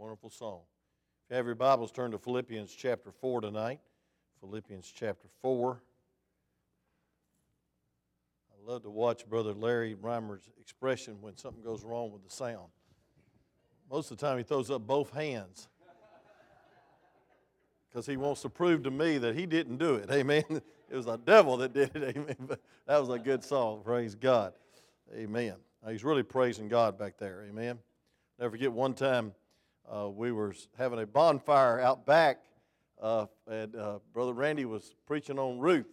Wonderful song. If you have your Bibles, turn to Philippians chapter 4 tonight. Philippians chapter 4. I love to watch Brother Larry Reimer's expression when something goes wrong with the sound. Most of the time, he throws up both hands because he wants to prove to me that he didn't do it. Amen. It was the devil that did it. Amen. But that was a good song. Praise God. Amen. He's really praising God back there. Amen. Never forget one time uh, we were having a bonfire out back, uh, and uh, Brother Randy was preaching on Ruth,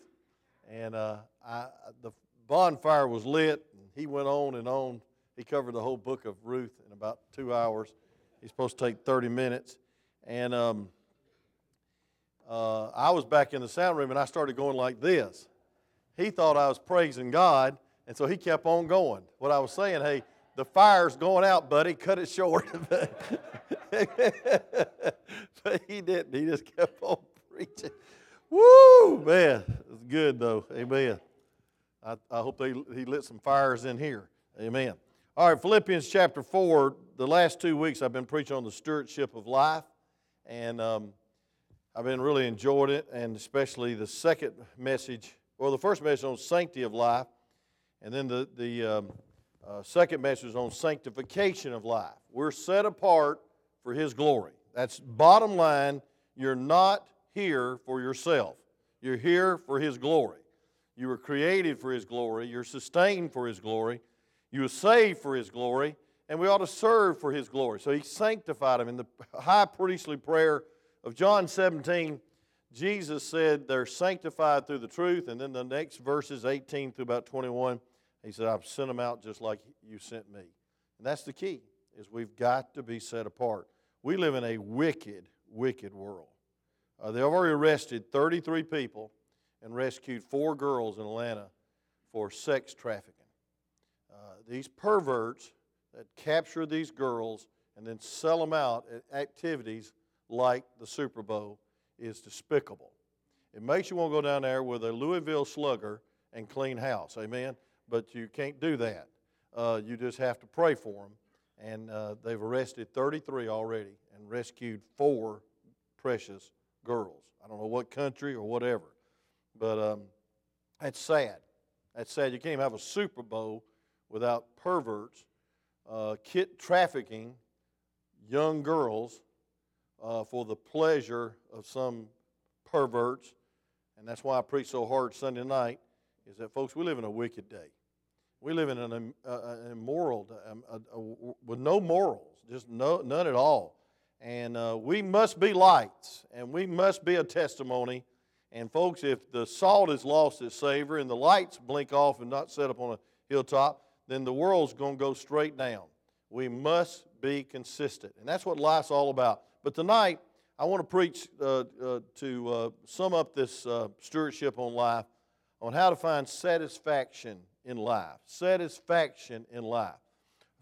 and uh, I, the bonfire was lit, and he went on and on. He covered the whole book of Ruth in about two hours. He's supposed to take 30 minutes, and um, uh, I was back in the sound room, and I started going like this. He thought I was praising God and so he kept on going. What I was saying, hey, the fire's going out, buddy, cut it short. but he didn't. He just kept on preaching. Woo, man. It's good, though. Amen. I, I hope they, he lit some fires in here. Amen. All right, Philippians chapter 4. The last two weeks I've been preaching on the stewardship of life, and um, I've been really enjoying it, and especially the second message, well, the first message on sanctity of life and then the, the um, uh, second message on sanctification of life. We're set apart for His glory. That's bottom line. You're not here for yourself, you're here for His glory. You were created for His glory, you're sustained for His glory, you were saved for His glory, and we ought to serve for His glory. So He sanctified them. In the high priestly prayer of John 17, Jesus said they're sanctified through the truth, and then the next verses, 18 through about 21, he said, I've sent them out just like you sent me. And that's the key, is we've got to be set apart. We live in a wicked, wicked world. Uh, they've already arrested 33 people and rescued four girls in Atlanta for sex trafficking. Uh, these perverts that capture these girls and then sell them out at activities like the Super Bowl is despicable. It makes you want to go down there with a Louisville slugger and clean house. Amen but you can't do that. Uh, you just have to pray for them. And uh, they've arrested 33 already and rescued four precious girls. I don't know what country or whatever, but um, that's sad. That's sad. You can't even have a Super Bowl without perverts uh, kit trafficking young girls uh, for the pleasure of some perverts. And that's why I preach so hard Sunday night is that, folks, we live in a wicked day. We live in an, uh, an immoral, um, with no morals, just no, none at all. And uh, we must be lights, and we must be a testimony. And folks, if the salt has lost its savor and the lights blink off and not set up on a hilltop, then the world's going to go straight down. We must be consistent. And that's what life's all about. But tonight, I want to preach uh, uh, to uh, sum up this uh, stewardship on life on how to find satisfaction in life, satisfaction in life.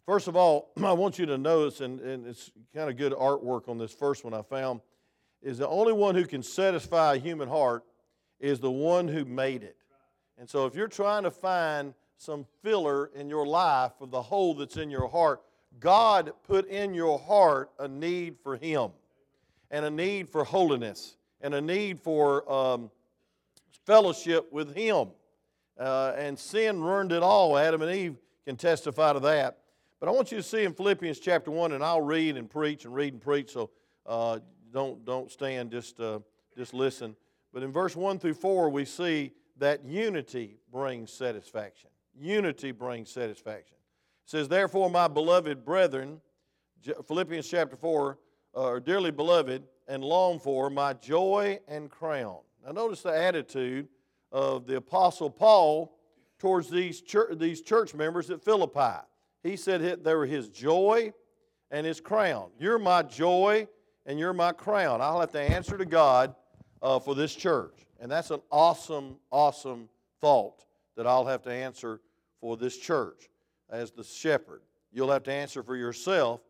First of all, I want you to notice, and, and it's kind of good artwork on this first one I found, is the only one who can satisfy a human heart is the one who made it. And so if you're trying to find some filler in your life for the hole that's in your heart, God put in your heart a need for Him and a need for holiness and a need for um, fellowship with Him. Uh, and sin ruined it all. Adam and Eve can testify to that. But I want you to see in Philippians chapter 1, and I'll read and preach and read and preach, so uh, don't, don't stand, just, uh, just listen. But in verse 1 through 4, we see that unity brings satisfaction. Unity brings satisfaction. It says, Therefore, my beloved brethren, Philippians chapter 4, uh, dearly beloved and long for, my joy and crown. Now, notice the attitude of the Apostle Paul towards these church, these church members at Philippi. He said they were his joy and his crown. You're my joy and you're my crown. I'll have to answer to God uh, for this church. And that's an awesome, awesome thought that I'll have to answer for this church as the shepherd. You'll have to answer for yourself,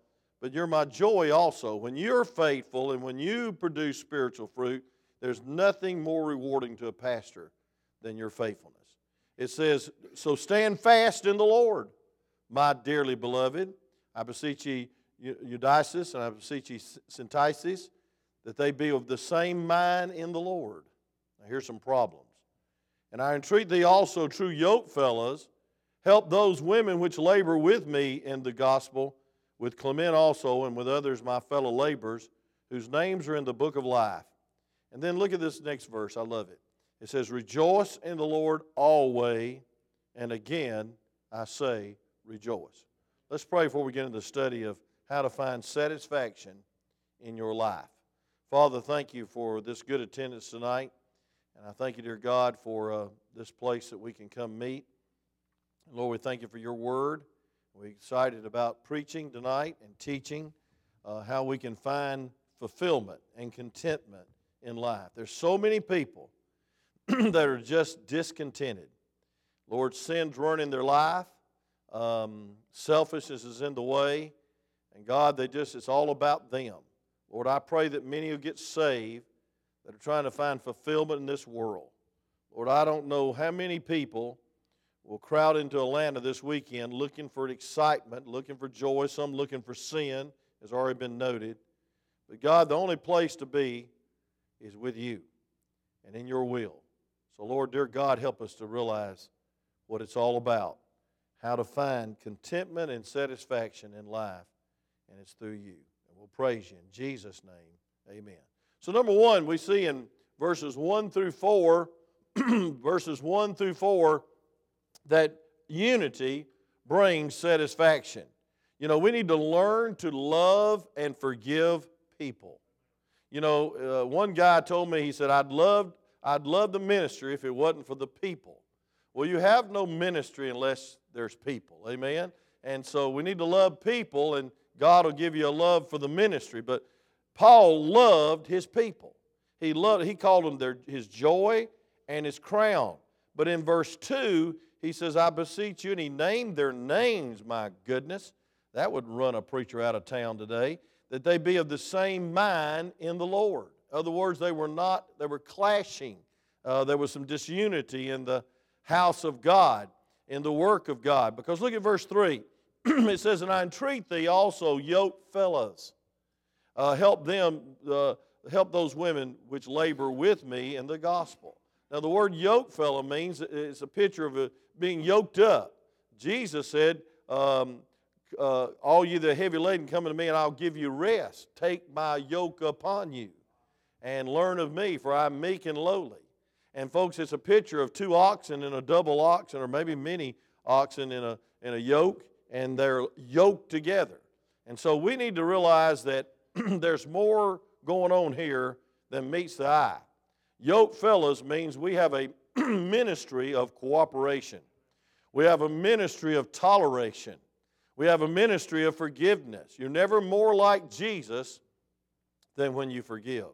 but you're my joy also. When you're faithful and when you produce spiritual fruit, there's nothing more rewarding to a pastor than your faithfulness. It says, So stand fast in the Lord, my dearly beloved. I beseech ye, Euodias and I beseech you Syntyches, that they be of the same mind in the Lord. Now here's some problems. And I entreat thee also, true yoke fellows, help those women which labor with me in the gospel, with Clement also, and with others my fellow laborers, whose names are in the book of life. And then look at this next verse. I love it. It says, Rejoice in the Lord always, and again I say, rejoice. Let's pray before we get into the study of how to find satisfaction in your life. Father, thank you for this good attendance tonight. And I thank you, dear God, for uh, this place that we can come meet. Lord, we thank you for your word. We're excited about preaching tonight and teaching uh, how we can find fulfillment and contentment in life. There's so many people that are just discontented. Lord, sin's running their life. Um, selfishness is in the way. And God, they just, it's all about them. Lord, I pray that many will get saved that are trying to find fulfillment in this world. Lord, I don't know how many people will crowd into Atlanta this weekend looking for excitement, looking for joy, some looking for sin, has already been noted. But God, the only place to be is with you and in your will. So, Lord, dear God, help us to realize what it's all about, how to find contentment and satisfaction in life, and it's through you. And we'll praise you in Jesus' name. Amen. So, number one, we see in verses 1 through 4, verses 1 through 4, that unity brings satisfaction. You know, we need to learn to love and forgive people. You know, uh, one guy told me, he said, I'd love, I'd love the ministry if it wasn't for the people. Well, you have no ministry unless there's people. Amen? And so we need to love people, and God will give you a love for the ministry. But Paul loved his people. He loved, he called them their, his joy and his crown. But in verse 2, he says, I beseech you, and he named their names, my goodness. That would run a preacher out of town today. That they be of the same mind in the Lord. In other words, they were not, they were clashing. Uh, there was some disunity in the house of God, in the work of God. Because look at verse 3. it says, And I entreat thee also, yoke fellows, uh, help them, uh, help those women which labor with me in the gospel. Now, the word yoke fellow means it's a picture of a, being yoked up. Jesus said, um, uh, All you that are heavy laden, come to me, and I'll give you rest. Take my yoke upon you and learn of me, for I'm meek and lowly. And, folks, it's a picture of two oxen and a double oxen, or maybe many oxen in a, in a yoke, and they're yoked together. And so we need to realize that there's more going on here than meets the eye. Yoke fellows means we have a ministry of cooperation. We have a ministry of toleration. We have a ministry of forgiveness. You're never more like Jesus than when you forgive.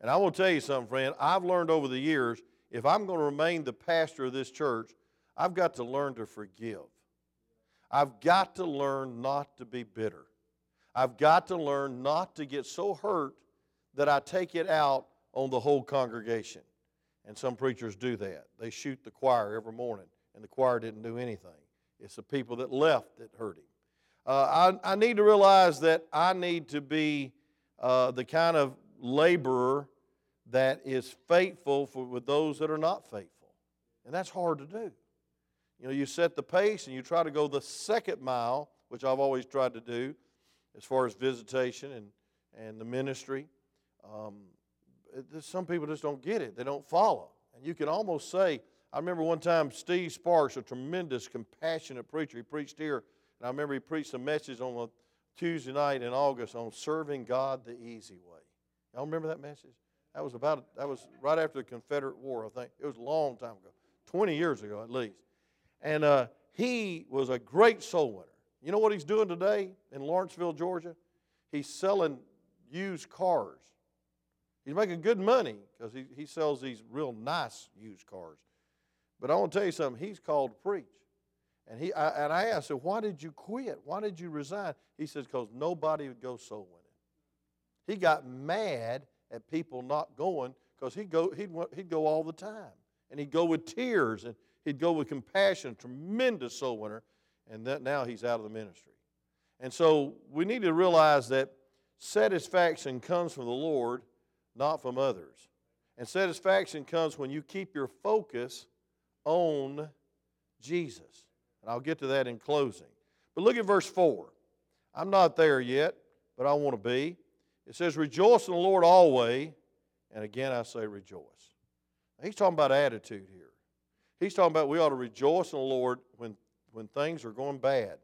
And I want to tell you something, friend. I've learned over the years if I'm going to remain the pastor of this church, I've got to learn to forgive. I've got to learn not to be bitter. I've got to learn not to get so hurt that I take it out on the whole congregation. And some preachers do that. They shoot the choir every morning, and the choir didn't do anything. It's the people that left that hurt him. Uh, I, I, need to realize that I need to be uh, the kind of laborer that is faithful for, with those that are not faithful. And that's hard to do. You know, you set the pace and you try to go the second mile, which I've always tried to do as far as visitation and, and the ministry. Um, some people just don't get it, they don't follow. And you can almost say, I remember one time Steve Sparks, a tremendous, compassionate preacher, he preached here, and I remember he preached a message on a Tuesday night in August on serving God the easy way. Y'all remember that message? That was about that was right after the Confederate War, I think. It was a long time ago, 20 years ago at least. And uh, he was a great soul winner. You know what he's doing today in Lawrenceville, Georgia? He's selling used cars. He's making good money because he, he sells these real nice used cars. But I want to tell you something. He's called to preach. And, he, I, and I asked him, why did you quit? Why did you resign? He says, because nobody would go soul winning. He got mad at people not going because he'd go, he'd, he'd go all the time. And he'd go with tears and he'd go with compassion, tremendous soul winner. And that now he's out of the ministry. And so we need to realize that satisfaction comes from the Lord, not from others. And satisfaction comes when you keep your focus on Jesus. And I'll get to that in closing. But look at verse 4. I'm not there yet, but I want to be. It says, Rejoice in the Lord always. And again, I say rejoice. He's talking about attitude here. He's talking about we ought to rejoice in the Lord when, when things are going bad.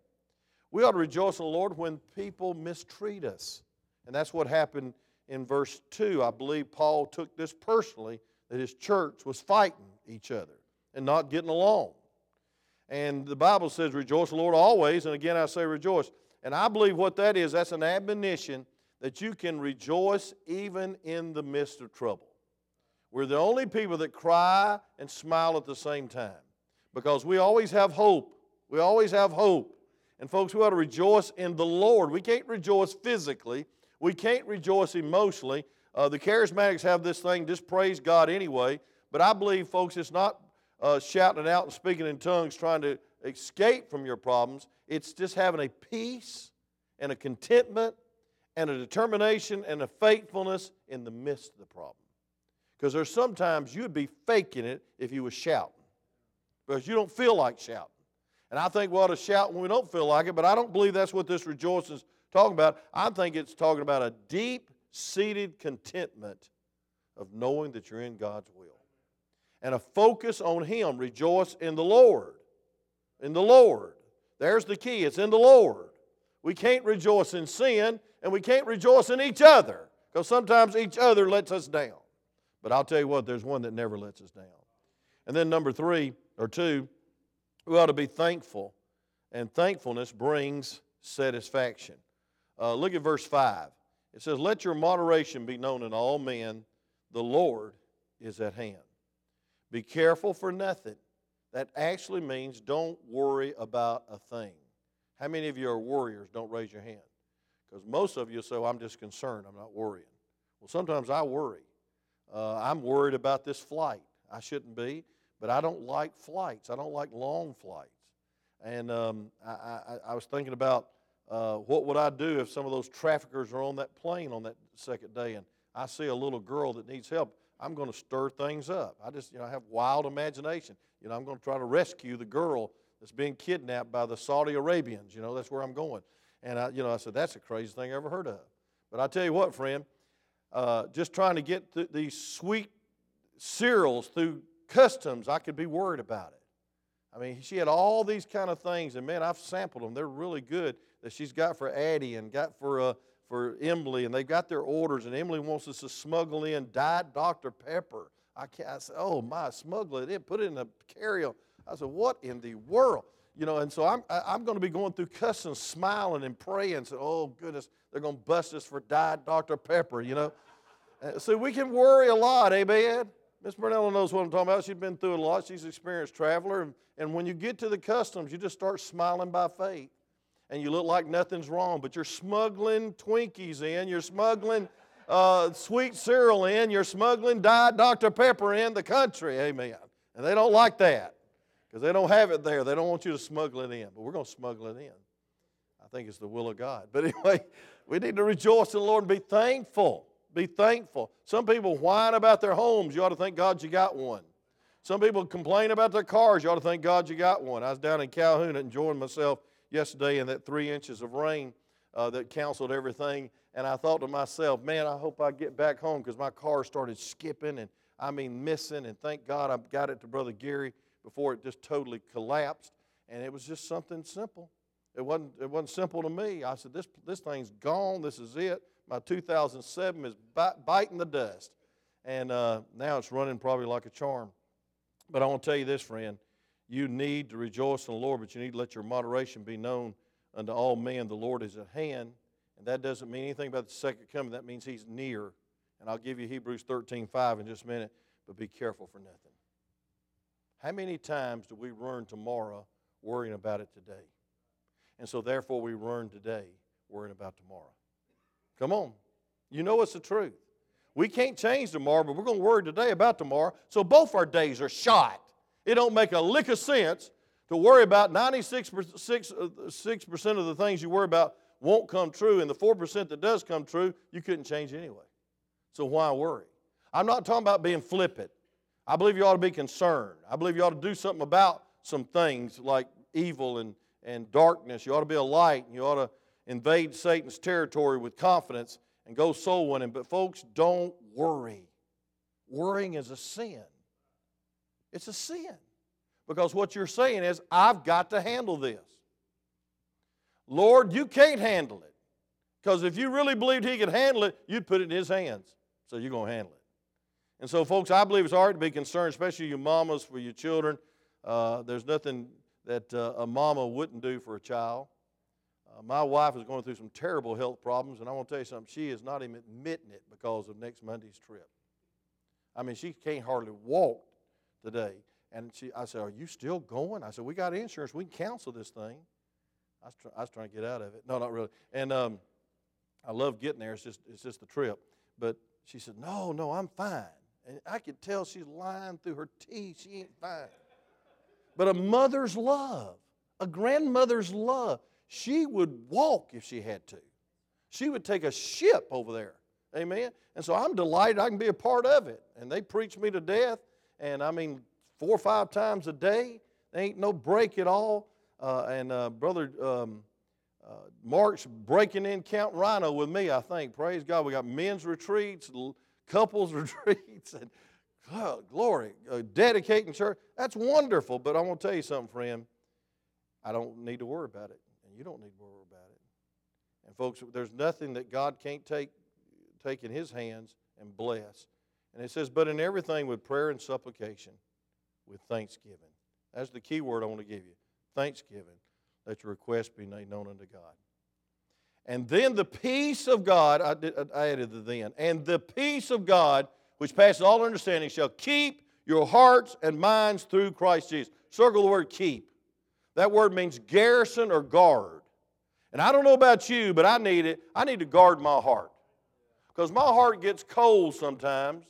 We ought to rejoice in the Lord when people mistreat us. And that's what happened in verse 2. I believe Paul took this personally that his church was fighting each other and not getting along. And the Bible says, Rejoice the Lord always. And again, I say rejoice. And I believe what that is, that's an admonition that you can rejoice even in the midst of trouble. We're the only people that cry and smile at the same time because we always have hope. We always have hope. And folks, we ought to rejoice in the Lord. We can't rejoice physically, we can't rejoice emotionally. Uh, the charismatics have this thing, just praise God anyway. But I believe, folks, it's not uh, shouting out and speaking in tongues trying to escape from your problems. It's just having a peace and a contentment and a determination and a faithfulness in the midst of the problem. Because there's sometimes you'd be faking it if you was shouting because you don't feel like shouting. And I think we ought to shout when we don't feel like it, but I don't believe that's what this rejoicing is talking about. I think it's talking about a deep seated contentment of knowing that you're in God's will and a focus on Him. Rejoice in the Lord. In the Lord. There's the key. It's in the Lord. We can't rejoice in sin and we can't rejoice in each other because sometimes each other lets us down. But I'll tell you what, there's one that never lets us down. And then number three or two, we ought to be thankful. And thankfulness brings satisfaction. Uh, look at verse 5. It says, Let your moderation be known in all men, the Lord is at hand. Be careful for nothing. That actually means don't worry about a thing. How many of you are warriors? Don't raise your hand. Because most of you say, well, I'm just concerned. I'm not worrying. Well, sometimes I worry. Uh, I'm worried about this flight. I shouldn't be, but I don't like flights. I don't like long flights. And um, I, I, I, was thinking about uh, what would I do if some of those traffickers are on that plane on that second day and I see a little girl that needs help. I'm going to stir things up. I just, you know, I have wild imagination. You know, I'm going to try to rescue the girl that's being kidnapped by the Saudi Arabians. You know, that's where I'm going. And I, you know, I said, that's the craziest thing I ever heard of. But I tell you what, friend, uh, just trying to get th- these sweet cereals through customs, I could be worried about it. I mean, she had all these kind of things, and man, I've sampled them. They're really good that she's got for Addie and got for uh, for Emily, and they've got their orders, and Emily wants us to smuggle in Diet Dr. Pepper. I, can't, I said, oh my, smuggle it in, put it in a carry-on. I said, what in the world? You know, and so I'm, I'm going to be going through customs, smiling and praying. So, oh goodness, they're going to bust us for Diet Dr. Pepper, you know. Uh, so we can worry a lot, amen? Miss Brunella knows what I'm talking about. She's been through a lot. She's an experienced traveler. And, and when you get to the customs, you just start smiling by faith. And you look like nothing's wrong, but you're smuggling Twinkies in, you're smuggling uh, sweet cereal in, you're smuggling Diet Dr. Pepper in the country, amen. And they don't like that because they don't have it there. They don't want you to smuggle it in, but we're going to smuggle it in. I think it's the will of God. But anyway, we need to rejoice in the Lord and be thankful. Be thankful. Some people whine about their homes. You ought to thank God you got one. Some people complain about their cars. You ought to thank God you got one. I was down in Calhoun enjoying myself yesterday in that three inches of rain uh, that canceled everything. And I thought to myself, man, I hope I get back home because my car started skipping and I mean missing. And thank God I got it to Brother Gary before it just totally collapsed. And it was just something simple. It wasn't, it wasn't simple to me. I said, this, this thing's gone. This is it. My 2007 is biting the dust. And uh, now it's running probably like a charm. But I want to tell you this, friend. You need to rejoice in the Lord, but you need to let your moderation be known unto all men. The Lord is at hand. And that doesn't mean anything about the second coming. That means he's near. And I'll give you Hebrews 13 5 in just a minute. But be careful for nothing. How many times do we run tomorrow worrying about it today? And so, therefore, we run today worrying about tomorrow. Come on. You know it's the truth. We can't change tomorrow, but we're going to worry today about tomorrow. So, both our days are shot. It don't make a lick of sense to worry about 96% uh, of the things you worry about won't come true, and the 4% that does come true, you couldn't change anyway. So why worry? I'm not talking about being flippant. I believe you ought to be concerned. I believe you ought to do something about some things like evil and, and darkness. You ought to be a light, and you ought to invade Satan's territory with confidence and go soul winning. But, folks, don't worry. Worrying is a sin. It's a sin. Because what you're saying is, I've got to handle this. Lord, you can't handle it. Because if you really believed He could handle it, you'd put it in His hands. So you're going to handle it. And so, folks, I believe it's hard to be concerned, especially you mamas for your children. Uh, there's nothing that uh, a mama wouldn't do for a child. Uh, my wife is going through some terrible health problems, and I want to tell you something. She is not even admitting it because of next Monday's trip. I mean, she can't hardly walk today. And she, I said, Are you still going? I said, We got insurance. We can cancel this thing. I was, try, I was trying to get out of it. No, not really. And um, I love getting there. It's just, it's just the trip. But she said, No, no, I'm fine. And I could tell she's lying through her teeth. She ain't fine. But a mother's love, a grandmother's love, she would walk if she had to. She would take a ship over there. Amen. And so I'm delighted I can be a part of it. And they preach me to death. And I mean, four or five times a day. There ain't no break at all. Uh, and uh, Brother um, uh, Mark's breaking in Count Rhino with me, I think. Praise God. We got men's retreats, couples retreats, and oh, glory, uh, dedicating church. That's wonderful. But I want to tell you something, friend. I don't need to worry about it, and you don't need to worry about it. And folks, there's nothing that God can't take take in His hands and bless. And it says, but in everything with prayer and supplication, with thanksgiving. That's the key word I want to give you. Thanksgiving. Let your request be made known unto God. And then the peace of God, I, did, I added the then, and the peace of God, which passes all understanding, shall keep your hearts and minds through Christ Jesus. Circle the word keep. That word means garrison or guard. And I don't know about you, but I need it. I need to guard my heart. Because my heart gets cold sometimes.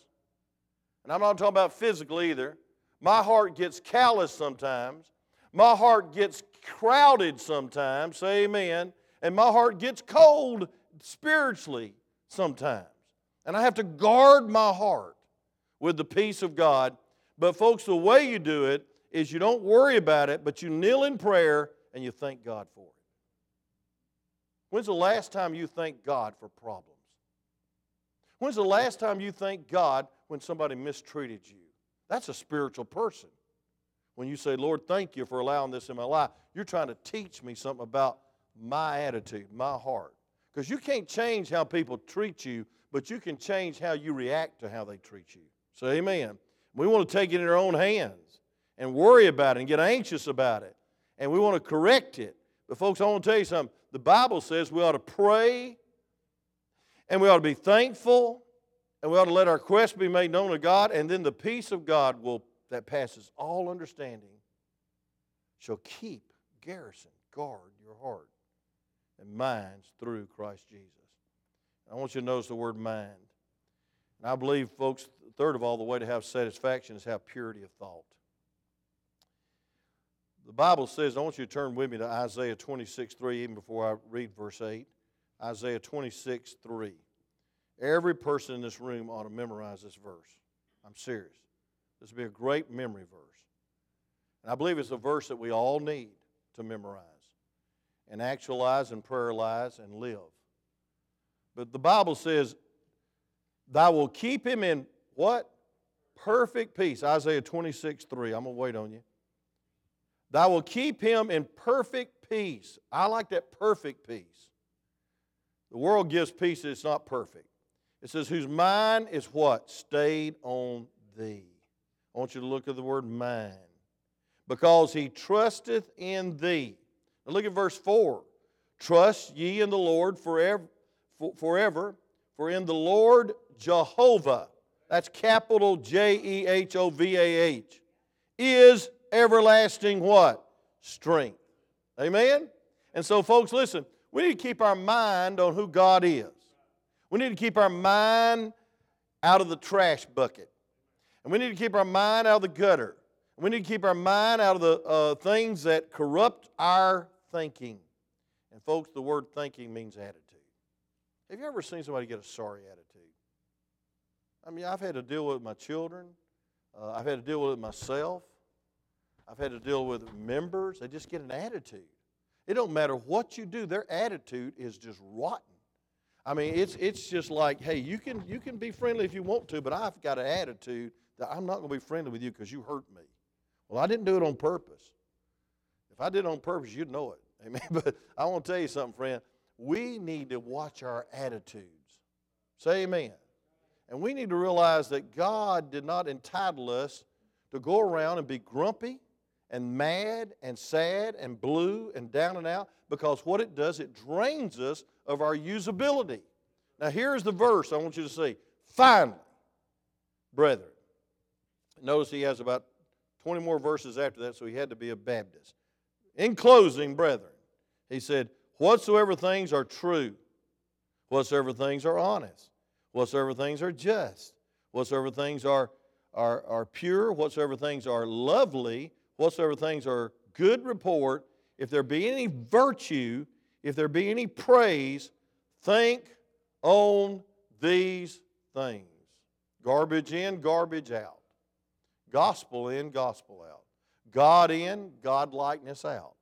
And I'm not talking about physically either. My heart gets callous sometimes. My heart gets crowded sometimes. Say amen and my heart gets cold spiritually sometimes. And I have to guard my heart with the peace of God. But, folks, the way you do it is you don't worry about it, but you kneel in prayer and you thank God for it. When's the last time you thanked God for problems? When's the last time you thanked God when somebody mistreated you? That's a spiritual person. When you say, Lord, thank you for allowing this in my life, you're trying to teach me something about my attitude, my heart. Because you can't change how people treat you, but you can change how you react to how they treat you. So, amen. We want to take it in our own hands and worry about it and get anxious about it. And we want to correct it. But, folks, I want to tell you something. The Bible says we ought to pray and we ought to be thankful and we ought to let our quest be made known to God. And then the peace of God will, that passes all understanding shall keep, garrison, guard your heart and minds through Christ Jesus. I want you to notice the word mind. And I believe, folks, third of all, the way to have satisfaction is have purity of thought. The Bible says, I want you to turn with me to Isaiah 26 3, even before I read verse 8. Isaiah 26 3. Every person in this room ought to memorize this verse. I'm serious. This will be a great memory verse. And I believe it's a verse that we all need to memorize and actualize and prayerlize and live. But the Bible says, Thou will keep him in what? Perfect peace. Isaiah 26, 3. I'm going to wait on you. Thou will keep him in perfect peace. I like that perfect peace. The world gives peace it's not perfect. It says, whose mind is what? Stayed on thee. I want you to look at the word mind. Because he trusteth in thee. Now look at verse 4. Trust ye in the Lord forever, forever, for in the Lord Jehovah, that's capital J E H O V A H, is everlasting what? Strength. Amen? And so, folks, listen, we need to keep our mind on who God is. We need to keep our mind out of the trash bucket. And we need to keep our mind out of the gutter. We need to keep our mind out of the uh, things that corrupt our thinking. And folks, the word thinking means attitude. Have you ever seen somebody get a sorry attitude? I mean, I've had to deal with my children. Uh, I've had to deal with it myself. I've had to deal with members. They just get an attitude. It don't matter what you do, their attitude is just rotten. I mean, it's, it's just like, hey, you can, you can be friendly if you want to, but I've got an attitude that I'm not going to be friendly with you because you hurt me. Well, I didn't do it on purpose. If I did it on purpose, you'd know it. Amen. But I want to tell you something, friend. We need to watch our attitudes. Say amen. And we need to realize that God did not entitle us to go around and be grumpy and mad and sad and blue and down and out because what it does, it drains us of our usability. Now, here's the verse I want you to see. Finally, brethren. Notice he has about 20 more verses after that, so he had to be a Baptist. In closing, brethren, he said, Whatsoever things are true, whatsoever things are honest, whatsoever things are just, whatsoever things are, are, are pure, whatsoever things are lovely, whatsoever things are good report, if there be any virtue, if there be any praise, think on these things. Garbage in, garbage out. Gospel in, gospel out. God in, God likeness out.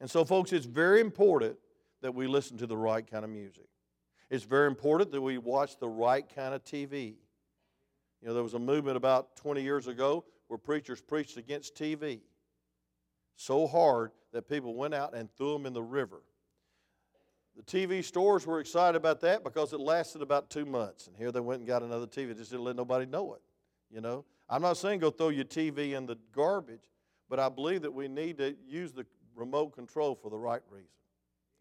And so, folks, it's very important that we listen to the right kind of music. It's very important that we watch the right kind of TV. You know, there was a movement about 20 years ago where preachers preached against TV so hard that people went out and threw them in the river. The TV stores were excited about that because it lasted about two months. And here they went and got another TV. Just didn't let nobody know it. You know, I'm not saying go throw your TV in the garbage, but I believe that we need to use the remote control for the right reason.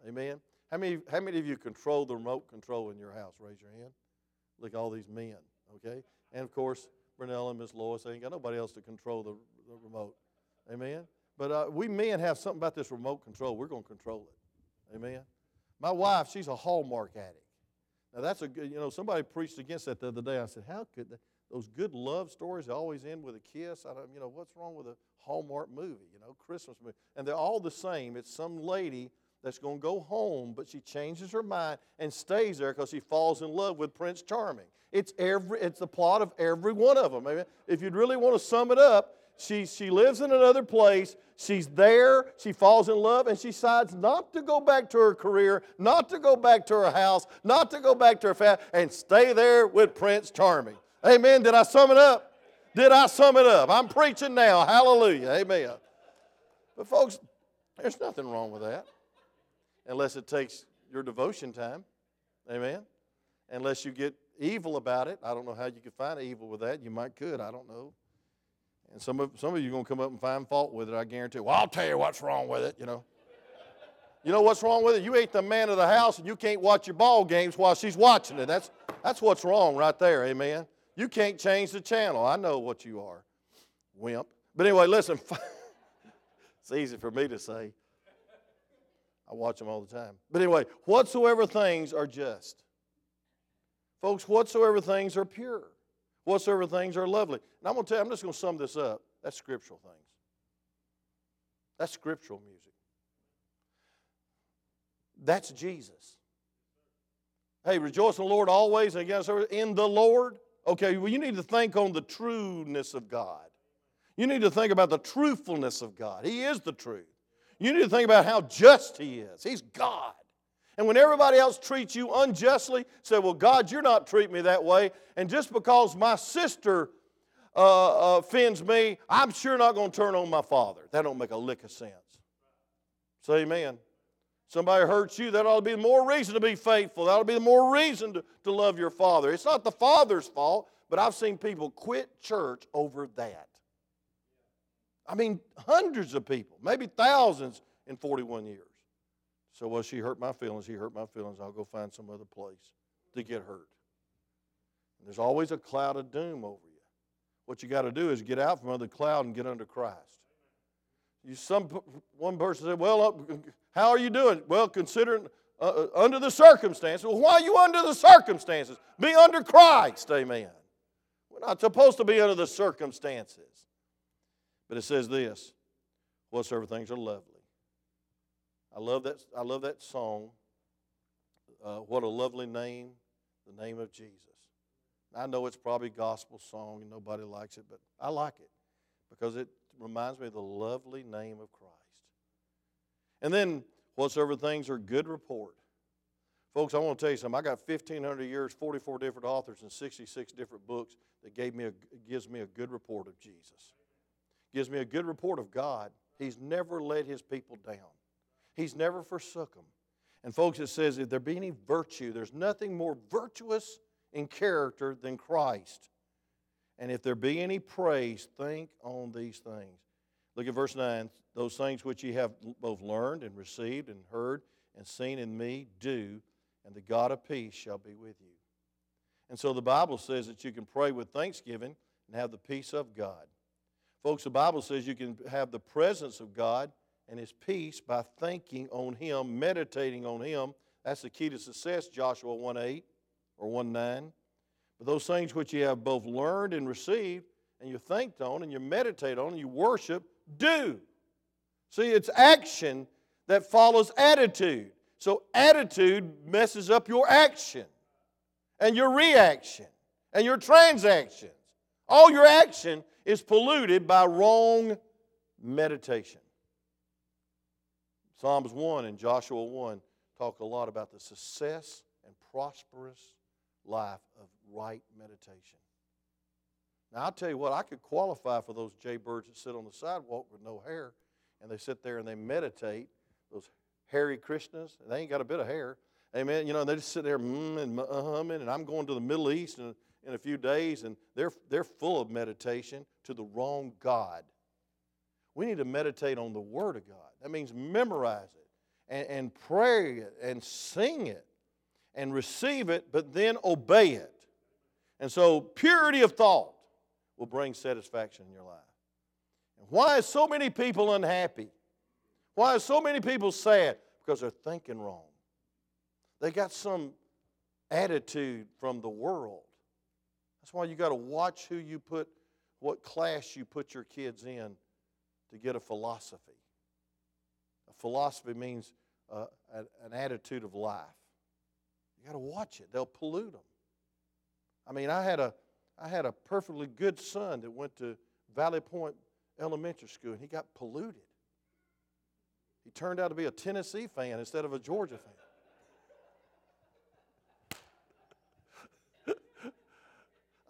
Amen. How many, how many of you control the remote control in your house? Raise your hand. Look at all these men, okay? And of course, Brunel and Miss Lois, ain't got nobody else to control the, the remote. Amen. But uh, we men have something about this remote control. We're going to control it. Amen. My wife, she's a Hallmark addict. Now that's a good, you know, somebody preached against that the other day. I said, how could they, those good love stories always end with a kiss? I don't, you know, what's wrong with a Hallmark movie? You know, Christmas movie, and they're all the same. It's some lady that's going to go home, but she changes her mind and stays there because she falls in love with Prince Charming. It's every, it's the plot of every one of them. Amen. If you'd really want to sum it up, she, she lives in another place. She's there. She falls in love and she decides not to go back to her career, not to go back to her house, not to go back to her family, and stay there with Prince Charming. Amen. Did I sum it up? Did I sum it up? I'm preaching now. Hallelujah. Amen. But, folks, there's nothing wrong with that unless it takes your devotion time. Amen. Unless you get evil about it. I don't know how you could find evil with that. You might could. I don't know. And some of, some of you are going to come up and find fault with it, I guarantee. Well, I'll tell you what's wrong with it, you know. You know what's wrong with it? You ain't the man of the house and you can't watch your ball games while she's watching it. That's, that's what's wrong right there, amen. You can't change the channel. I know what you are, wimp. But anyway, listen, it's easy for me to say. I watch them all the time. But anyway, whatsoever things are just. Folks, whatsoever things are pure whatsoever things are lovely. And I'm going to tell you, I'm just going to sum this up. That's scriptural things. That's scriptural music. That's Jesus. Hey, rejoice in the Lord always and against in the Lord. Okay, well, you need to think on the trueness of God. You need to think about the truthfulness of God. He is the truth. You need to think about how just He is. He's God. And when everybody else treats you unjustly, say, Well, God, you're not treating me that way. And just because my sister uh, uh, offends me, I'm sure not going to turn on my father. That don't make a lick of sense. Say amen. Somebody hurts you, that ought to be more reason to be faithful. That ought to be the more reason to, to love your father. It's not the father's fault, but I've seen people quit church over that. I mean, hundreds of people, maybe thousands in 41 years. So, well, she hurt my feelings. He hurt my feelings. I'll go find some other place to get hurt. There's always a cloud of doom over you. What you got to do is get out from under the cloud and get under Christ. You, some one person said, "Well, uh, how are you doing?" Well, considering uh, uh, under the circumstances. Well, why are you under the circumstances? Be under Christ, Amen. We're not supposed to be under the circumstances. But it says this: whatsoever things are lovely I love that, I love that song. Uh, what a lovely name, the name of Jesus. I know it's probably gospel song and nobody likes it, but I like it because it reminds me of the lovely name of Christ. And then, whatsoever things are good report. Folks, I want to tell you something. I got 1,500 years, 44 different authors, and 66 different books that gave me a, gives me a good report of Jesus. Gives me a good report of God. He's never let his people down. He's never forsook them. And folks, it says if there be any virtue, there's nothing more virtuous in character than Christ. And if there be any praise, think on these things. Look at verse 9. Those things which ye have both learned and received and heard and seen in me, do, and the God of peace shall be with you. And so the Bible says that you can pray with thanksgiving and have the peace of God. Folks, the Bible says you can have the presence of God and His peace by thinking on Him, meditating on Him. That's the key to success, Joshua 1 8 or 1 9. But those things which you have both learned and received, and you think on, and you meditate on, and you worship, do. See, it's action that follows attitude. So, attitude messes up your action and your reaction and your transactions. All your action is polluted by wrong meditation. Psalms 1 and Joshua 1 talk a lot about the success and prosperous life of right meditation. Now, I'll tell you what, I could qualify for those jaybirds that sit on the sidewalk with no hair, and they sit there and they meditate, those hairy Krishnas. They ain't got a bit of hair. Amen. You know, they just sit there mm, and humming, and I'm going to the Middle East in, in a few days, and they're, they're full of meditation to the wrong God. We need to meditate on the Word of God. That means memorize it and, and pray it and sing it and receive it, but then obey it. And so, purity of thought will bring satisfaction in your life. And why is so many people unhappy? Why are so many people sad? Because they're thinking wrong. They got some attitude from the world. That's why you got to watch who you put, what class you put your kids in to get a philosophy. A philosophy means uh, an attitude of life. You got to watch it. They'll pollute them. I mean, I had a I had a perfectly good son that went to Valley Point Elementary School, and he got polluted. He turned out to be a Tennessee fan instead of a Georgia fan.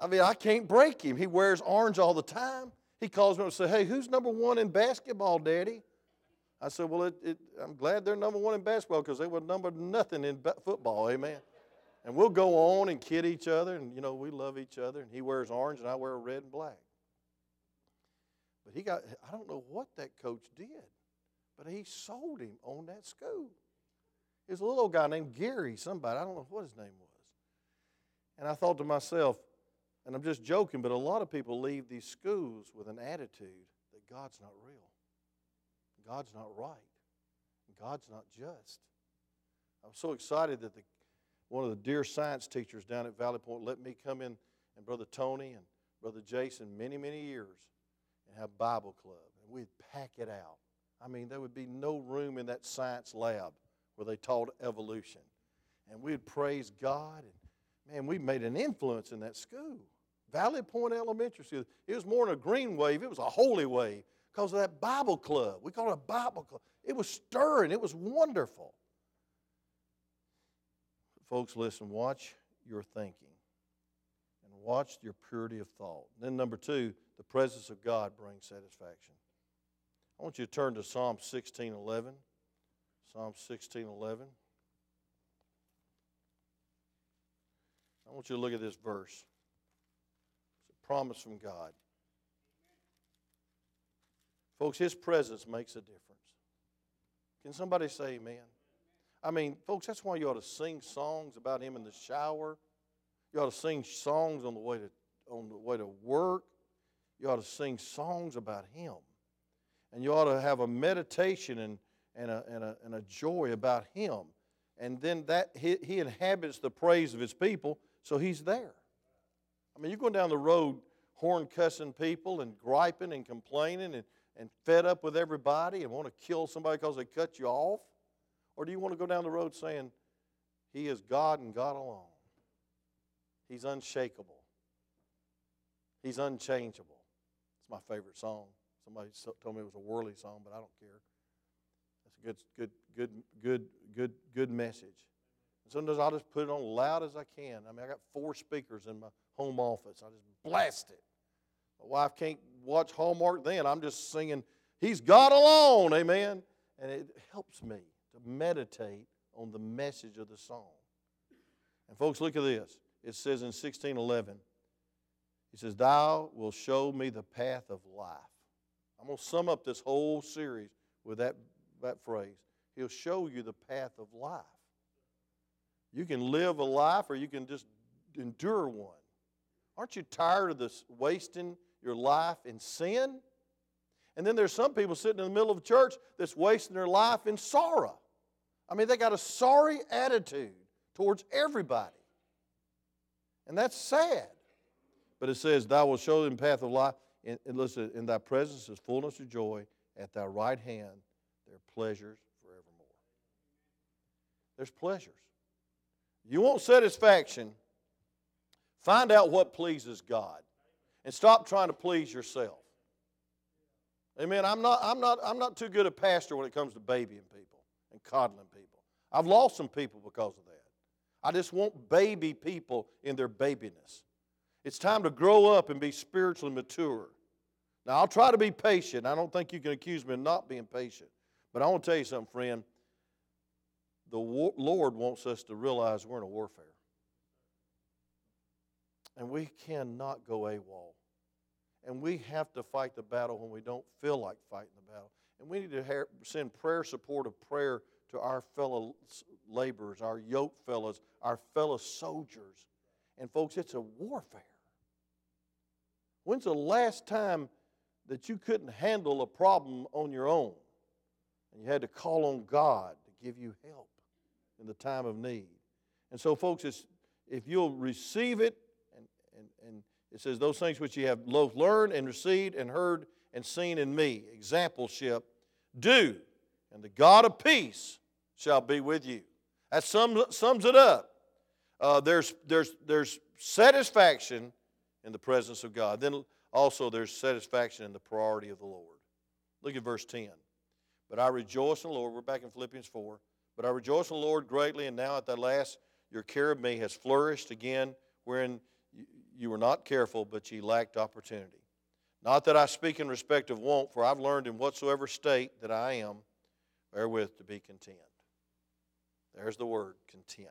I mean, I can't break him. He wears orange all the time. He calls me and says, Hey, who's number one in basketball, Daddy? I said, Well, it, it, I'm glad they're number one in basketball because they were number nothing in football. Amen. And we'll go on and kid each other, and you know, we love each other. And he wears orange, and I wear red and black. But he got, I don't know what that coach did, but he sold him on that school. Was a little guy named Gary, somebody, I don't know what his name was. And I thought to myself, and I'm just joking, but a lot of people leave these schools with an attitude that God's not real, God's not right, God's not just. I'm so excited that the, one of the dear science teachers down at Valley Point let me come in, and Brother Tony and Brother Jason, many, many years, and have Bible club. And we'd pack it out. I mean, there would be no room in that science lab where they taught evolution. And we'd praise God. And man, we made an influence in that school. Valley Point Elementary School. It was more than a green wave, it was a holy wave because of that Bible club. We called it a Bible club. It was stirring, it was wonderful. Folks, listen, watch your thinking and watch your purity of thought. then, number two, the presence of God brings satisfaction. I want you to turn to Psalm 16:11. Psalm 16:11. I want you to look at this verse. It's a promise from God. Folks, His presence makes a difference. Can somebody say amen? I mean, folks, that's why you ought to sing songs about Him in the shower. You ought to sing songs on the way to, on the way to work. You ought to sing songs about Him. And you ought to have a meditation and, and, a, and, a, and a joy about Him. And then that he, he inhabits the praise of His people, so He's there. I mean, you're going down the road horn cussing people and griping and complaining and, and fed up with everybody and want to kill somebody because they cut you off. Or do you want to go down the road saying, He is God and God alone? He's unshakable. He's unchangeable. It's my favorite song. Somebody told me it was a worldly song, but I don't care. It's a good, good, good, good, good, good message. And sometimes I'll just put it on loud as I can. I mean, I got four speakers in my home office. I just blast it. My wife can't watch Hallmark then. I'm just singing, He's God alone, amen. And it helps me meditate on the message of the psalm. And folks, look at this. It says in 1611, he says, Thou will show me the path of life. I'm going to sum up this whole series with that, that phrase. He'll show you the path of life. You can live a life or you can just endure one. Aren't you tired of this wasting your life in sin? And then there's some people sitting in the middle of church that's wasting their life in sorrow. I mean, they got a sorry attitude towards everybody. And that's sad. But it says, Thou wilt show them the path of life. And, and listen, in thy presence is fullness of joy. At thy right hand there are pleasures forevermore. There's pleasures. You want satisfaction, find out what pleases God. And stop trying to please yourself. Amen. I'm not, I'm not, I'm not too good a pastor when it comes to babying people and coddling people. I've lost some people because of that. I just want baby people in their babiness. It's time to grow up and be spiritually mature. Now, I'll try to be patient. I don't think you can accuse me of not being patient. But I want to tell you something, friend. The war- Lord wants us to realize we're in a warfare. And we cannot go AWOL. And we have to fight the battle when we don't feel like fighting the battle. And we need to send prayer support of prayer to our fellow laborers, our yoke fellows, our fellow soldiers. And folks, it's a warfare. When's the last time that you couldn't handle a problem on your own and you had to call on God to give you help in the time of need? And so, folks, if you'll receive it, and, and, and it says, Those things which you have both learned and received and heard and seen in me, exampleship, do, and the God of peace shall be with you. That sums, sums it up. Uh, there's, there's, there's satisfaction in the presence of God. Then also there's satisfaction in the priority of the Lord. Look at verse 10. But I rejoice in the Lord. We're back in Philippians 4. But I rejoice in the Lord greatly, and now at the last your care of me has flourished again, wherein you were not careful, but ye lacked opportunity. Not that I speak in respect of want, for I've learned in whatsoever state that I am, therewith to be content. There's the word, content.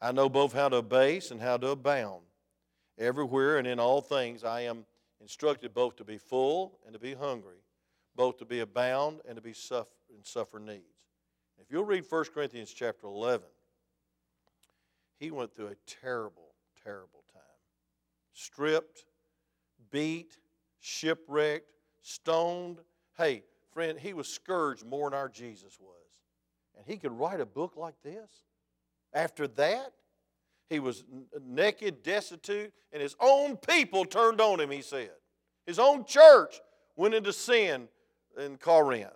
I know both how to abase and how to abound. Everywhere and in all things I am instructed both to be full and to be hungry, both to be abound and to be suffer and suffer needs. If you'll read 1 Corinthians chapter 11, he went through a terrible, terrible time. Stripped, beat, shipwrecked, stoned. Hey, friend, he was scourged more than our Jesus was. And he could write a book like this? After that, he was naked, destitute, and his own people turned on him, he said. His own church went into sin in Corinth.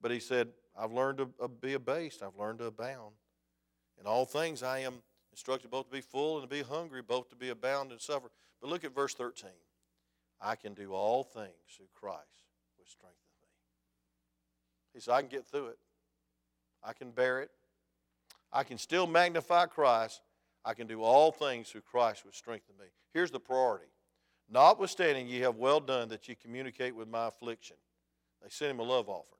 But he said, I've learned to uh, be abased, I've learned to abound. In all things I am instructed both to be full and to be hungry, both to be abound and suffer. But look at verse 13. I can do all things through Christ which strengthens me. He said, I can get through it. I can bear it. I can still magnify Christ. I can do all things through Christ which strengthen me. Here's the priority. Notwithstanding, ye have well done that ye communicate with my affliction. They sent him a love offering.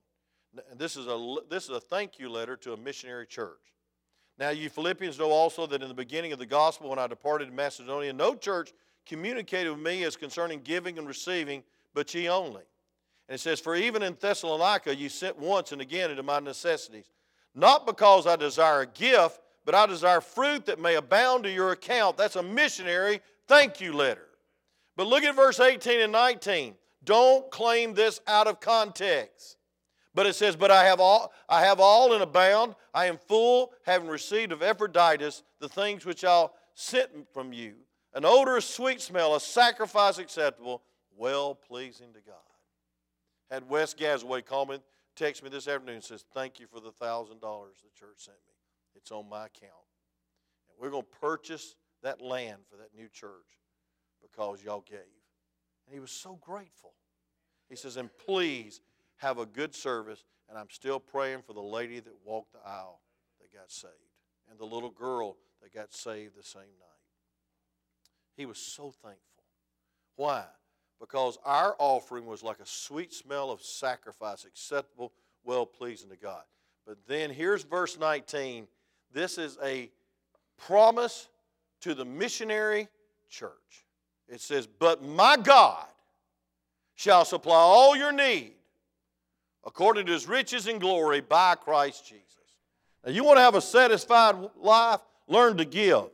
And this is a, this is a thank you letter to a missionary church. Now, you Philippians know also that in the beginning of the gospel, when I departed to Macedonia, no church communicated with me as concerning giving and receiving, but ye only. And it says, For even in Thessalonica ye sent once and again into my necessities. Not because I desire a gift, but I desire fruit that may abound to your account. That's a missionary thank you letter. But look at verse 18 and 19. Don't claim this out of context. But it says, But I have all I have all in abound, I am full, having received of Epaphroditus the things which I'll sent from you, an odor of sweet smell, a sacrifice acceptable, well pleasing to God. Had Wes Gasaway call me text me this afternoon and says, Thank you for the $1,000 the church sent me. It's on my account. And we're going to purchase that land for that new church because y'all gave. And he was so grateful. He says, And please have a good service. And I'm still praying for the lady that walked the aisle that got saved and the little girl that got saved the same night. He was so thankful. Why? Because our offering was like a sweet smell of sacrifice, acceptable, well pleasing to God. But then here's verse 19. This is a promise to the missionary church. It says, But my God shall supply all your need according to his riches and glory by Christ Jesus. Now, you want to have a satisfied life? Learn to give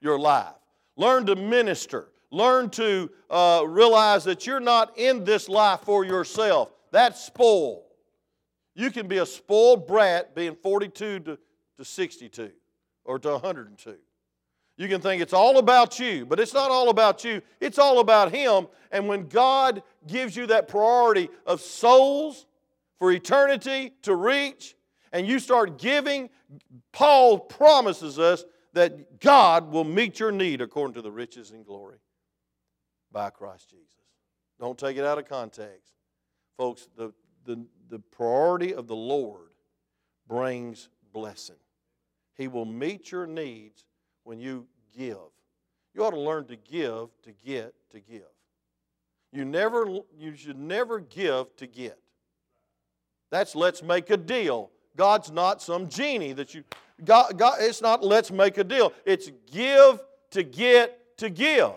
your life, learn to minister, learn to uh, realize that you're not in this life for yourself. That's spoiled. You can be a spoiled brat being 42 to, to 62 or to 102. You can think it's all about you, but it's not all about you. It's all about Him. And when God gives you that priority of souls for eternity to reach, and you start giving, Paul promises us that God will meet your need according to the riches and glory by Christ Jesus. Don't take it out of context. Folks, the, the, the priority of the Lord brings blessing. He will meet your needs when you give. You ought to learn to give to get to give. You never you should never give to get. That's let's make a deal. God's not some genie that you God, God it's not let's make a deal. It's give to get to give.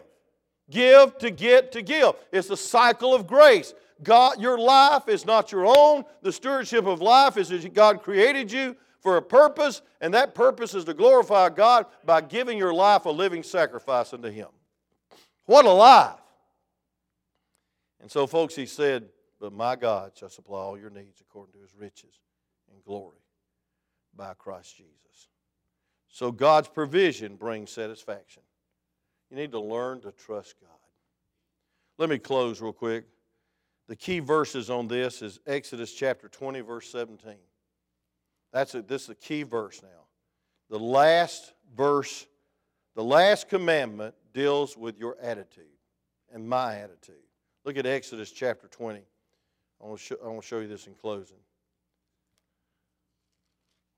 Give to get to give. It's the cycle of grace. God, your life is not your own. The stewardship of life is that God created you for a purpose, and that purpose is to glorify God by giving your life a living sacrifice unto Him. What a life! And so, folks, he said, But my God shall supply all your needs according to his riches and glory by Christ Jesus. So, God's provision brings satisfaction. You need to learn to trust God. Let me close real quick. The key verses on this is Exodus chapter 20, verse 17. That's a, this is a key verse now. The last verse, the last commandment deals with your attitude and my attitude. Look at Exodus chapter 20. I want to show, I want to show you this in closing.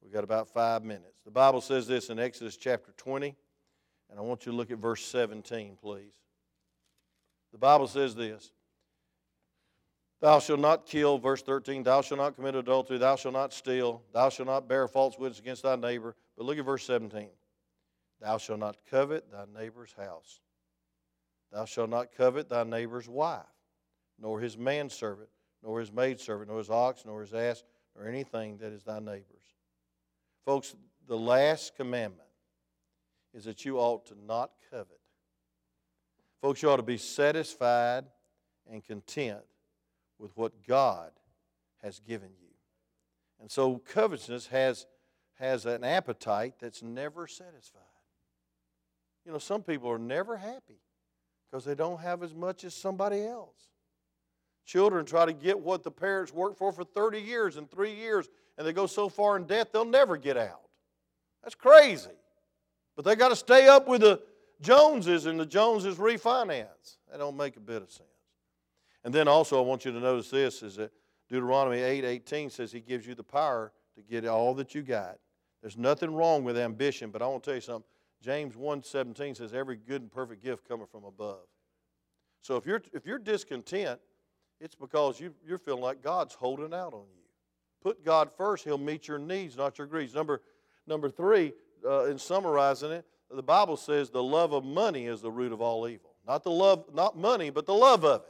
We've got about five minutes. The Bible says this in Exodus chapter 20, and I want you to look at verse 17, please. The Bible says this Thou shalt not kill, verse 13, thou shalt not commit adultery, thou shalt not steal, thou shalt not bear false witness against thy neighbor. But look at verse 17. Thou shalt not covet thy neighbor's house. Thou shalt not covet thy neighbor's wife, nor his manservant, nor his maidservant, nor his ox, nor his ass, nor anything that is thy neighbor's. Folks, the last commandment is that you ought to not covet. Folks, you ought to be satisfied and content with what God has given you. And so covetousness has, has an appetite that's never satisfied. You know, some people are never happy because they don't have as much as somebody else. Children try to get what the parents worked for for 30 years and three years, and they go so far in debt they'll never get out. That's crazy. But they got to stay up with the Joneses, and the Joneses refinance. That don't make a bit of sense. And then also, I want you to notice this is that Deuteronomy 8 18 says He gives you the power to get all that you got. There's nothing wrong with ambition, but I want to tell you something. James 1 17 says, Every good and perfect gift cometh from above. So if you're, if you're discontent, it's because you, you're feeling like God's holding out on you. Put God first, He'll meet your needs, not your greeds. Number, number three, uh, in summarizing it, the Bible says the love of money is the root of all evil. Not the love, not money, but the love of it.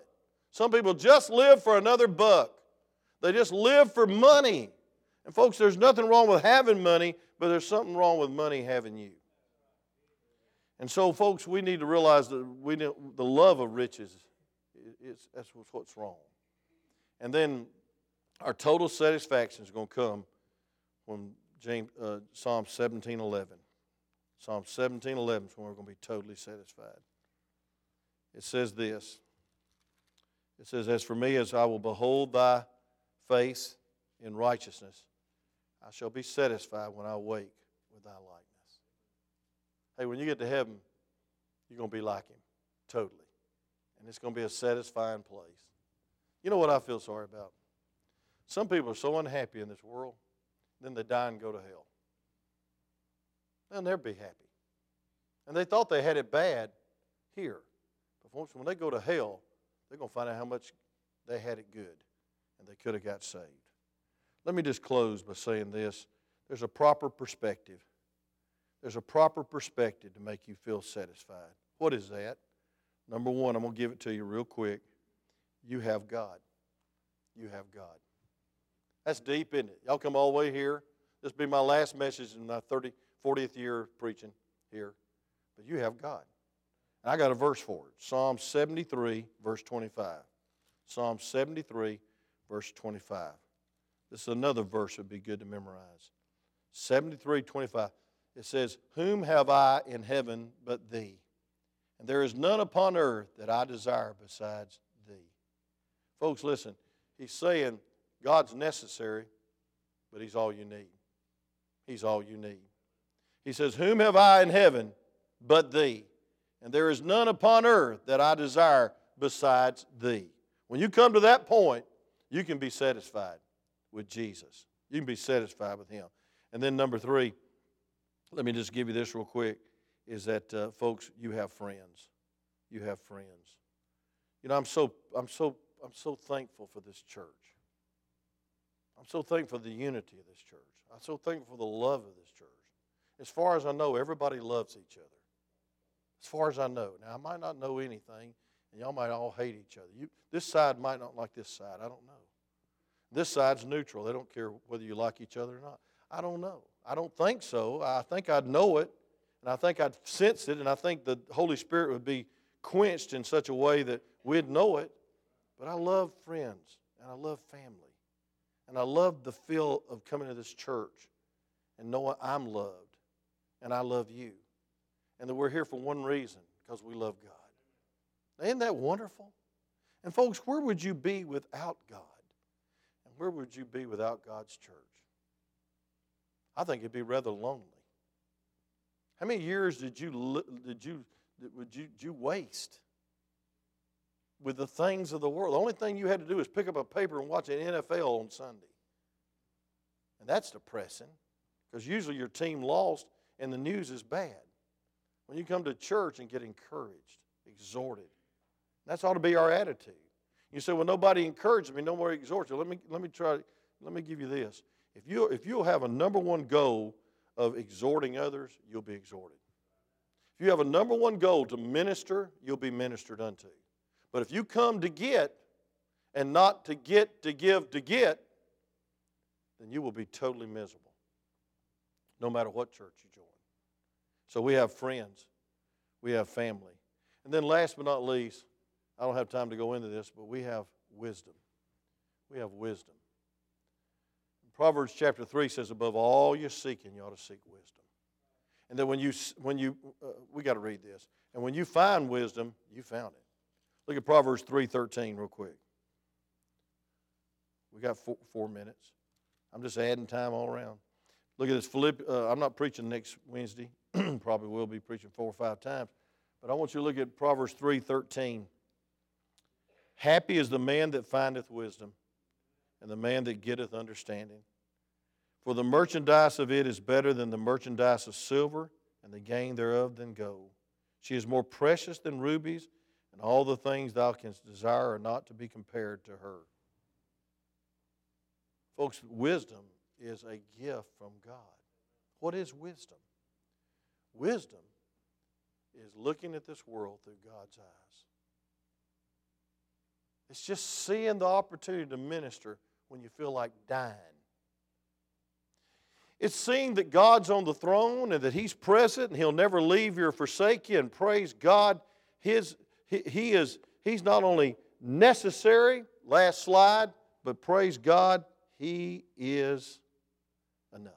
Some people just live for another buck. They just live for money. And folks, there's nothing wrong with having money, but there's something wrong with money having you. And so, folks, we need to realize that we the love of riches is that's what's wrong. And then our total satisfaction is going to come from James, uh, Psalm 17:11. Psalm 17:11 is when we're going to be totally satisfied. It says this. It says, As for me, as I will behold thy face in righteousness. I shall be satisfied when I wake with thy likeness. Hey, when you get to heaven, you're going to be like him totally. And it's going to be a satisfying place. You know what I feel sorry about? Some people are so unhappy in this world, then they die and go to hell. Then they'll never be happy. And they thought they had it bad here. But when they go to hell, they're going to find out how much they had it good and they could have got saved. Let me just close by saying this there's a proper perspective. There's a proper perspective to make you feel satisfied. What is that? Number one, I'm going to give it to you real quick. You have God. You have God. That's deep, isn't it? Y'all come all the way here. This will be my last message in my 30, 40th year of preaching here. But you have God. And I got a verse for it Psalm 73, verse 25. Psalm 73, verse 25. This is another verse that would be good to memorize. 73, 25. It says, Whom have I in heaven but thee? And there is none upon earth that I desire besides thee. Folks, listen. He's saying God's necessary, but He's all you need. He's all you need. He says, Whom have I in heaven but thee? And there is none upon earth that I desire besides thee. When you come to that point, you can be satisfied with Jesus. You can be satisfied with Him. And then, number three, let me just give you this real quick is that, uh, folks, you have friends. You have friends. You know, I'm so, I'm, so, I'm so thankful for this church. I'm so thankful for the unity of this church. I'm so thankful for the love of this church. As far as I know, everybody loves each other. As far as I know. Now, I might not know anything, and y'all might all hate each other. You, this side might not like this side. I don't know. This side's neutral. They don't care whether you like each other or not. I don't know. I don't think so. I think I'd know it, and I think I'd sense it, and I think the Holy Spirit would be quenched in such a way that we'd know it. But I love friends, and I love family. And I love the feel of coming to this church and knowing I'm loved, and I love you. And that we're here for one reason because we love God. Isn't that wonderful? And, folks, where would you be without God? And where would you be without God's church? I think it'd be rather lonely. How many years did you, did you, did you, did you waste with the things of the world? The only thing you had to do is pick up a paper and watch an NFL on Sunday. And that's depressing because usually your team lost and the news is bad. When you come to church and get encouraged, exhorted, that's ought to be our attitude. You say, well, nobody encouraged me, no more exhort you. Let me, let me try, let me give you this. If, you, if you'll have a number one goal of exhorting others, you'll be exhorted. If you have a number one goal to minister, you'll be ministered unto. But if you come to get and not to get, to give, to get, then you will be totally miserable, no matter what church you join. So we have friends, we have family. And then last but not least, I don't have time to go into this, but we have wisdom. We have wisdom. Proverbs chapter 3 says, above all you're seeking, you ought to seek wisdom. And then when you, when you uh, we got to read this. And when you find wisdom, you found it. Look at Proverbs 3.13 real quick. We got four, four minutes. I'm just adding time all around. Look at this. Philipp, uh, I'm not preaching next Wednesday. Probably will be preaching four or five times. But I want you to look at Proverbs 3:13. Happy is the man that findeth wisdom, and the man that getteth understanding. For the merchandise of it is better than the merchandise of silver, and the gain thereof than gold. She is more precious than rubies, and all the things thou canst desire are not to be compared to her. Folks, wisdom is a gift from God. What is wisdom? Wisdom is looking at this world through God's eyes. It's just seeing the opportunity to minister when you feel like dying. It's seeing that God's on the throne and that He's present and He'll never leave you or forsake you. And praise God, His, he, is, He's not only necessary, last slide, but praise God, He is enough.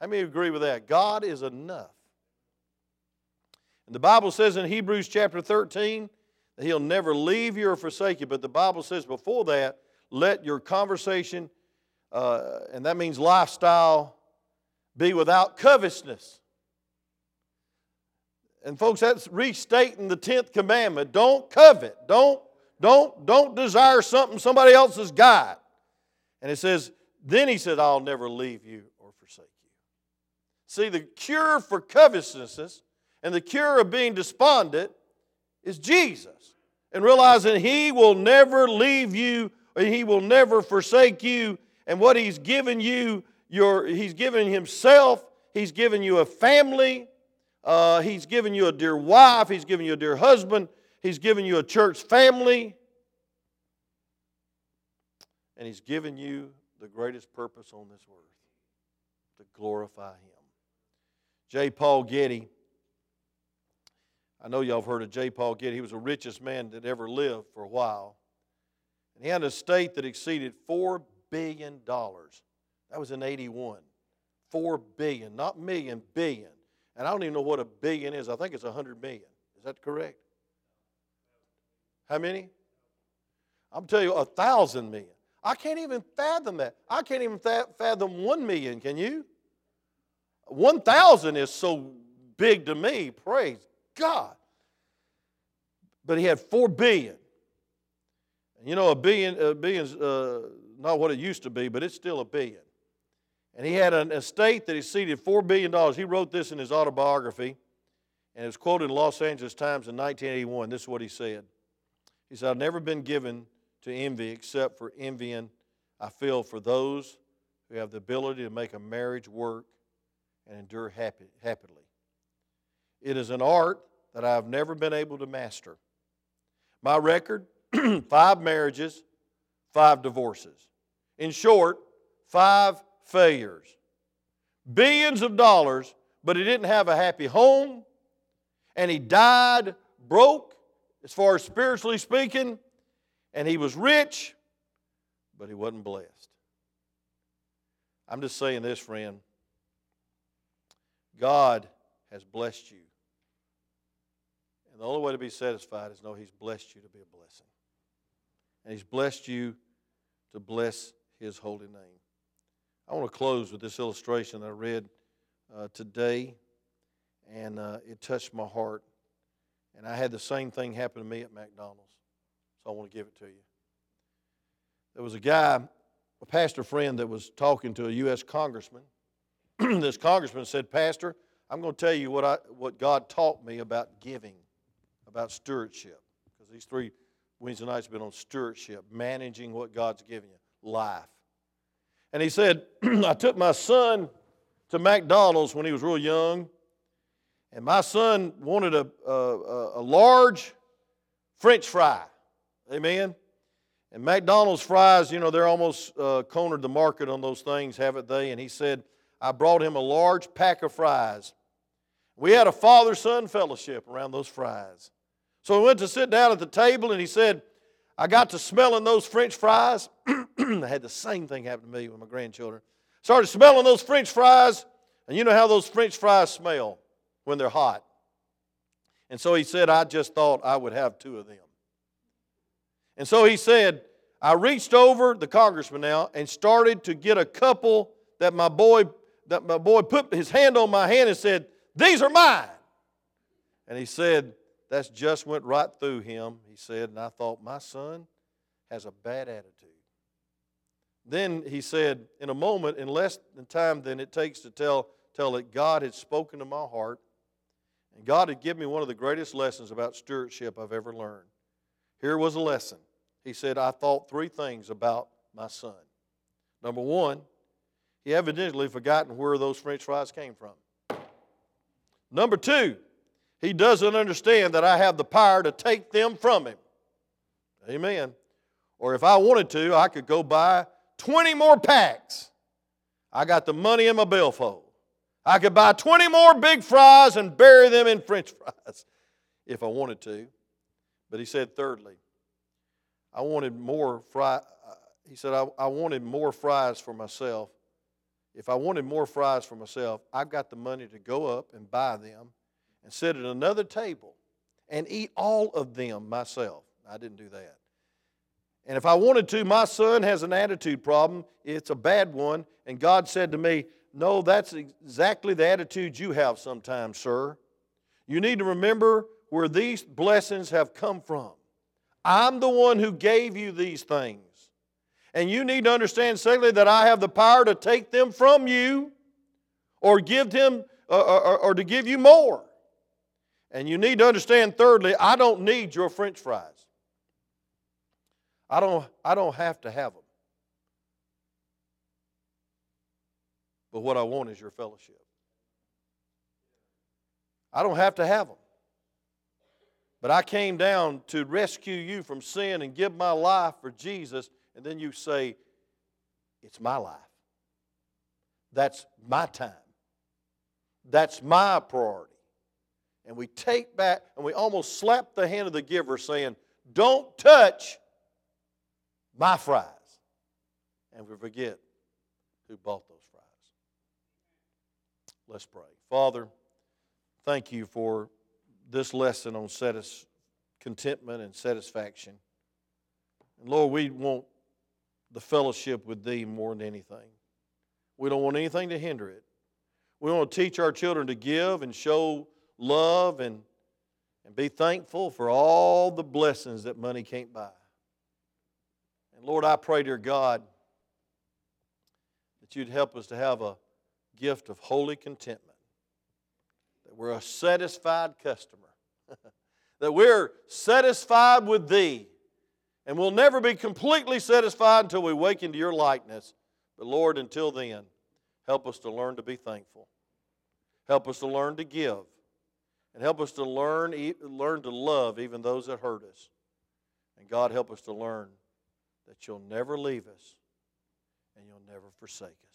How many agree with that? God is enough. And the Bible says in Hebrews chapter 13 that He'll never leave you or forsake you. But the Bible says before that, let your conversation uh, and that means lifestyle, be without covetousness. And folks, that's restating the 10th commandment. Don't covet. Don't, don't, don't desire something somebody else has got. And it says, then he said, I'll never leave you or forsake you. See, the cure for covetousness and the cure of being despondent is Jesus. And realizing he will never leave you and he will never forsake you. And what he's given you, your, he's given himself, he's given you a family, uh, he's given you a dear wife, he's given you a dear husband, he's given you a church family, and he's given you the greatest purpose on this earth to glorify him. J. Paul Getty I know y'all have heard of J. Paul Getty. He was the richest man that ever lived for a while. And he had an estate that exceeded $4 billion. That was in 81. 4 billion, not million, billion. And I don't even know what a billion is. I think it's 100 million. Is that correct? How many? I'm telling you, a thousand million. I can't even fathom that. I can't even fathom one million, can you? 1,000 is so big to me. Praise God. But he had four billion. You know, a billion, a billion's uh, not what it used to be, but it's still a billion. And he had an estate that exceeded $4 billion. He wrote this in his autobiography, and it was quoted in the Los Angeles Times in 1981. This is what he said. He said, I've never been given to envy except for envying I feel for those who have the ability to make a marriage work and endure happy, happily. It is an art that I have never been able to master. My record five marriages, five divorces. In short, five failures. Billions of dollars, but he didn't have a happy home, and he died broke, as far as spiritually speaking, and he was rich, but he wasn't blessed. I'm just saying this, friend. God has blessed you and the only way to be satisfied is know He's blessed you to be a blessing. And He's blessed you to bless His holy name. I want to close with this illustration that I read uh, today, and uh, it touched my heart. And I had the same thing happen to me at McDonald's, so I want to give it to you. There was a guy, a pastor friend, that was talking to a U.S. congressman. this congressman said, Pastor, I'm going to tell you what, I, what God taught me about giving about stewardship because these three Wednesday nights have been on stewardship, managing what God's given you, life. And he said, I took my son to McDonald's when he was real young, and my son wanted a, a, a large French fry. Amen. And McDonald's fries, you know, they're almost uh, cornered the market on those things, haven't they? And he said, I brought him a large pack of fries. We had a father son fellowship around those fries. So we went to sit down at the table, and he said, I got to smelling those French fries. I had the same thing happen to me with my grandchildren. Started smelling those French fries, and you know how those French fries smell when they're hot. And so he said, I just thought I would have two of them. And so he said, I reached over the congressman now and started to get a couple that my boy that my boy put his hand on my hand and said, These are mine. And he said, that's just went right through him, he said, and I thought, my son has a bad attitude. Then he said, in a moment, in less than time than it takes to tell, tell it, God had spoken to my heart, and God had given me one of the greatest lessons about stewardship I've ever learned. Here was a lesson. He said, I thought three things about my son. Number one, he evidently forgotten where those french fries came from. Number two, he doesn't understand that I have the power to take them from him. Amen. Or if I wanted to, I could go buy 20 more packs. I got the money in my billfold. I could buy 20 more big fries and bury them in french fries if I wanted to. But he said, thirdly, I wanted more fry. He said, I, I wanted more fries for myself. If I wanted more fries for myself, I've got the money to go up and buy them and sit at another table and eat all of them myself. I didn't do that. And if I wanted to, my son has an attitude problem. It's a bad one. And God said to me, No, that's exactly the attitude you have sometimes, sir. You need to remember where these blessings have come from. I'm the one who gave you these things. And you need to understand, secondly, that I have the power to take them from you or give them uh, or, or, or to give you more. And you need to understand, thirdly, I don't need your french fries. I don't, I don't have to have them. But what I want is your fellowship. I don't have to have them. But I came down to rescue you from sin and give my life for Jesus, and then you say, It's my life. That's my time. That's my priority. And we take back and we almost slap the hand of the giver saying, Don't touch my fries. And we forget who bought those fries. Let's pray. Father, thank you for this lesson on satis- contentment and satisfaction. And Lord, we want the fellowship with Thee more than anything. We don't want anything to hinder it. We want to teach our children to give and show love and, and be thankful for all the blessings that money can't buy. And Lord, I pray, dear God, that you'd help us to have a gift of holy contentment that we're a satisfied customer, that we're satisfied with Thee, and we'll never be completely satisfied until we wake into Your likeness. But Lord, until then, help us to learn to be thankful. Help us to learn to give. And help us to learn, learn to love even those that hurt us. And God, help us to learn that you'll never leave us and you'll never forsake us.